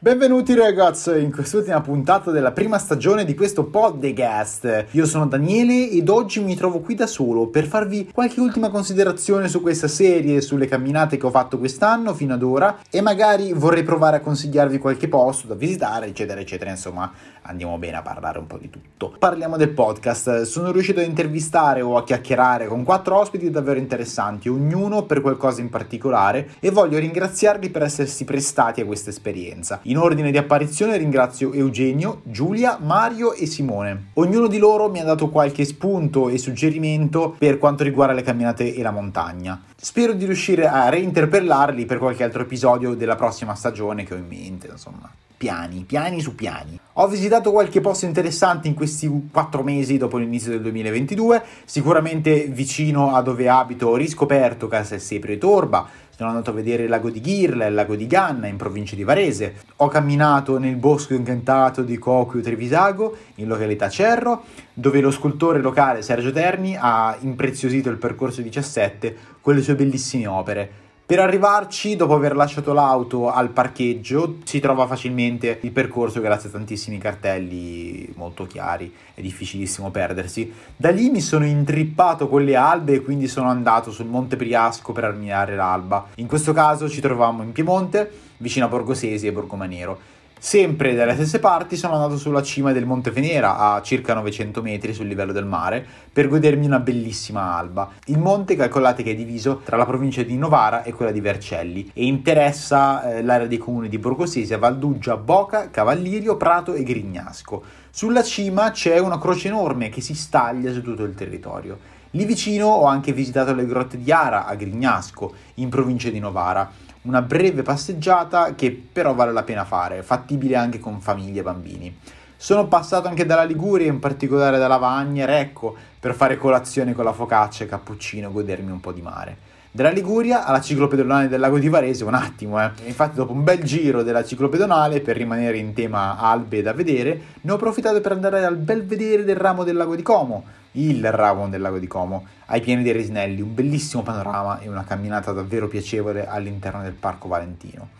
Benvenuti ragazzi in quest'ultima puntata della prima stagione di questo podcast. Io sono Daniele ed oggi mi trovo qui da solo per farvi qualche ultima considerazione su questa serie, sulle camminate che ho fatto quest'anno fino ad ora e magari vorrei provare a consigliarvi qualche posto da visitare, eccetera, eccetera. Insomma, andiamo bene a parlare un po' di tutto. Parliamo del podcast. Sono riuscito a intervistare o a chiacchierare con quattro ospiti davvero interessanti, ognuno per qualcosa in particolare e voglio ringraziarli per essersi prestati a questa esperienza. In ordine di apparizione ringrazio Eugenio, Giulia, Mario e Simone. Ognuno di loro mi ha dato qualche spunto e suggerimento per quanto riguarda le camminate e la montagna. Spero di riuscire a reinterpellarli per qualche altro episodio della prossima stagione che ho in mente, insomma piani, piani su piani. Ho visitato qualche posto interessante in questi quattro mesi dopo l'inizio del 2022, sicuramente vicino a dove abito ho riscoperto Casa Sepre e Torba, sono andato a vedere il lago di Ghirla e il lago di Ganna in provincia di Varese. Ho camminato nel bosco incantato di Cocchio Trevisago in località Cerro, dove lo scultore locale Sergio Terni ha impreziosito il percorso 17 con le sue bellissime opere. Per arrivarci, dopo aver lasciato l'auto al parcheggio, si trova facilmente il percorso grazie a tantissimi cartelli molto chiari, è difficilissimo perdersi. Da lì mi sono intrippato con le albe e quindi sono andato sul Monte Priasco per ammirare l'alba. In questo caso ci trovavamo in Piemonte, vicino a Borgosesi e Borgomanero. Sempre dalle stesse parti sono andato sulla cima del Monte Venera, a circa 900 metri sul livello del mare, per godermi una bellissima alba. Il monte calcolate che è diviso tra la provincia di Novara e quella di Vercelli e interessa eh, l'area dei comuni di Borgosesia, Valduggia, Boca, Cavallirio, Prato e Grignasco. Sulla cima c'è una croce enorme che si staglia su tutto il territorio. Lì vicino ho anche visitato le grotte di Ara a Grignasco, in provincia di Novara una breve passeggiata che però vale la pena fare, fattibile anche con famiglie e bambini. Sono passato anche dalla Liguria, in particolare da Lavagna, ecco, per fare colazione con la focaccia e cappuccino e godermi un po' di mare. Dalla Liguria alla ciclopedonale del lago di Varese, un attimo, eh. Infatti, dopo un bel giro della ciclopedonale, per rimanere in tema albe da vedere, ne ho approfittato per andare al bel vedere del ramo del lago di Como, il ramo del lago di Como, ai pieni dei Risnelli, un bellissimo panorama e una camminata davvero piacevole all'interno del Parco Valentino.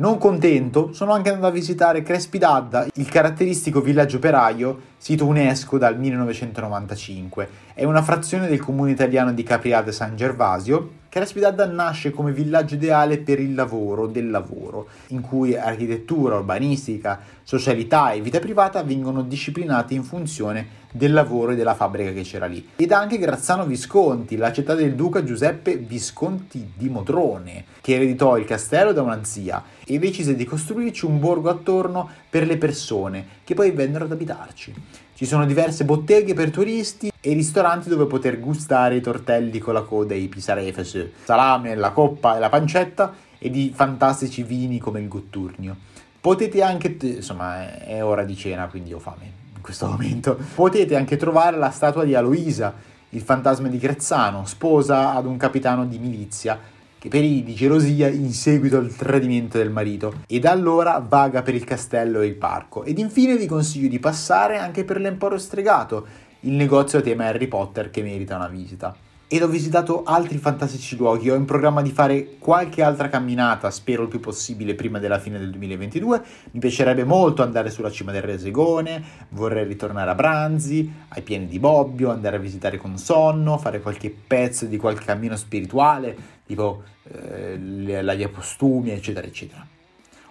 Non contento, sono anche andato a visitare Crespi d'Adda, il caratteristico villaggio operaio, sito UNESCO dal 1995. È una frazione del comune italiano di Capriate San Gervasio. Crespi d'Adda nasce come villaggio ideale per il lavoro del lavoro, in cui architettura, urbanistica, socialità e vita privata vengono disciplinate in funzione del lavoro e della fabbrica che c'era lì. Ed anche Grazzano Visconti, la città del duca Giuseppe Visconti di Modrone, che ereditò il castello da una zia e decise di costruirci un borgo attorno per le persone che poi vennero ad abitarci. Ci sono diverse botteghe per turisti e ristoranti dove poter gustare i tortelli con la coda e i pisarefes, salame, la coppa e la pancetta e di fantastici vini come il Gotturnio. Potete anche, insomma, è ora di cena, quindi ho fame in questo momento. Potete anche trovare la statua di Aloisa, il fantasma di Grezzano, sposa ad un capitano di milizia che perì di gelosia in seguito al tradimento del marito e da allora vaga per il castello e il parco. Ed infine vi consiglio di passare anche per l'Emporio Stregato, il negozio a tema Harry Potter che merita una visita ed ho visitato altri fantastici luoghi. Ho in programma di fare qualche altra camminata, spero il più possibile prima della fine del 2022. Mi piacerebbe molto andare sulla cima del Resegone, vorrei ritornare a Branzi, ai pieni di Bobbio, andare a visitare con sonno, fare qualche pezzo di qualche cammino spirituale, tipo eh, la via Postumia, eccetera, eccetera.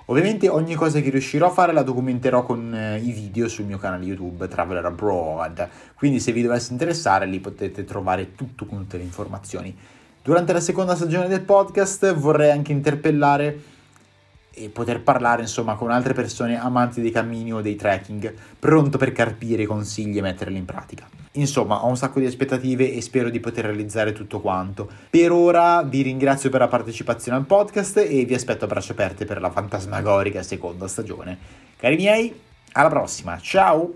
Ovviamente ogni cosa che riuscirò a fare la documenterò con eh, i video sul mio canale YouTube Traveler Abroad, quindi se vi dovesse interessare lì potete trovare tutto con tutte le informazioni. Durante la seconda stagione del podcast vorrei anche interpellare e poter parlare insomma con altre persone amanti dei cammini o dei trekking, pronto per carpire i consigli e metterli in pratica. Insomma, ho un sacco di aspettative e spero di poter realizzare tutto quanto. Per ora vi ringrazio per la partecipazione al podcast e vi aspetto a braccia aperte per la fantasmagorica seconda stagione. Cari miei, alla prossima, ciao!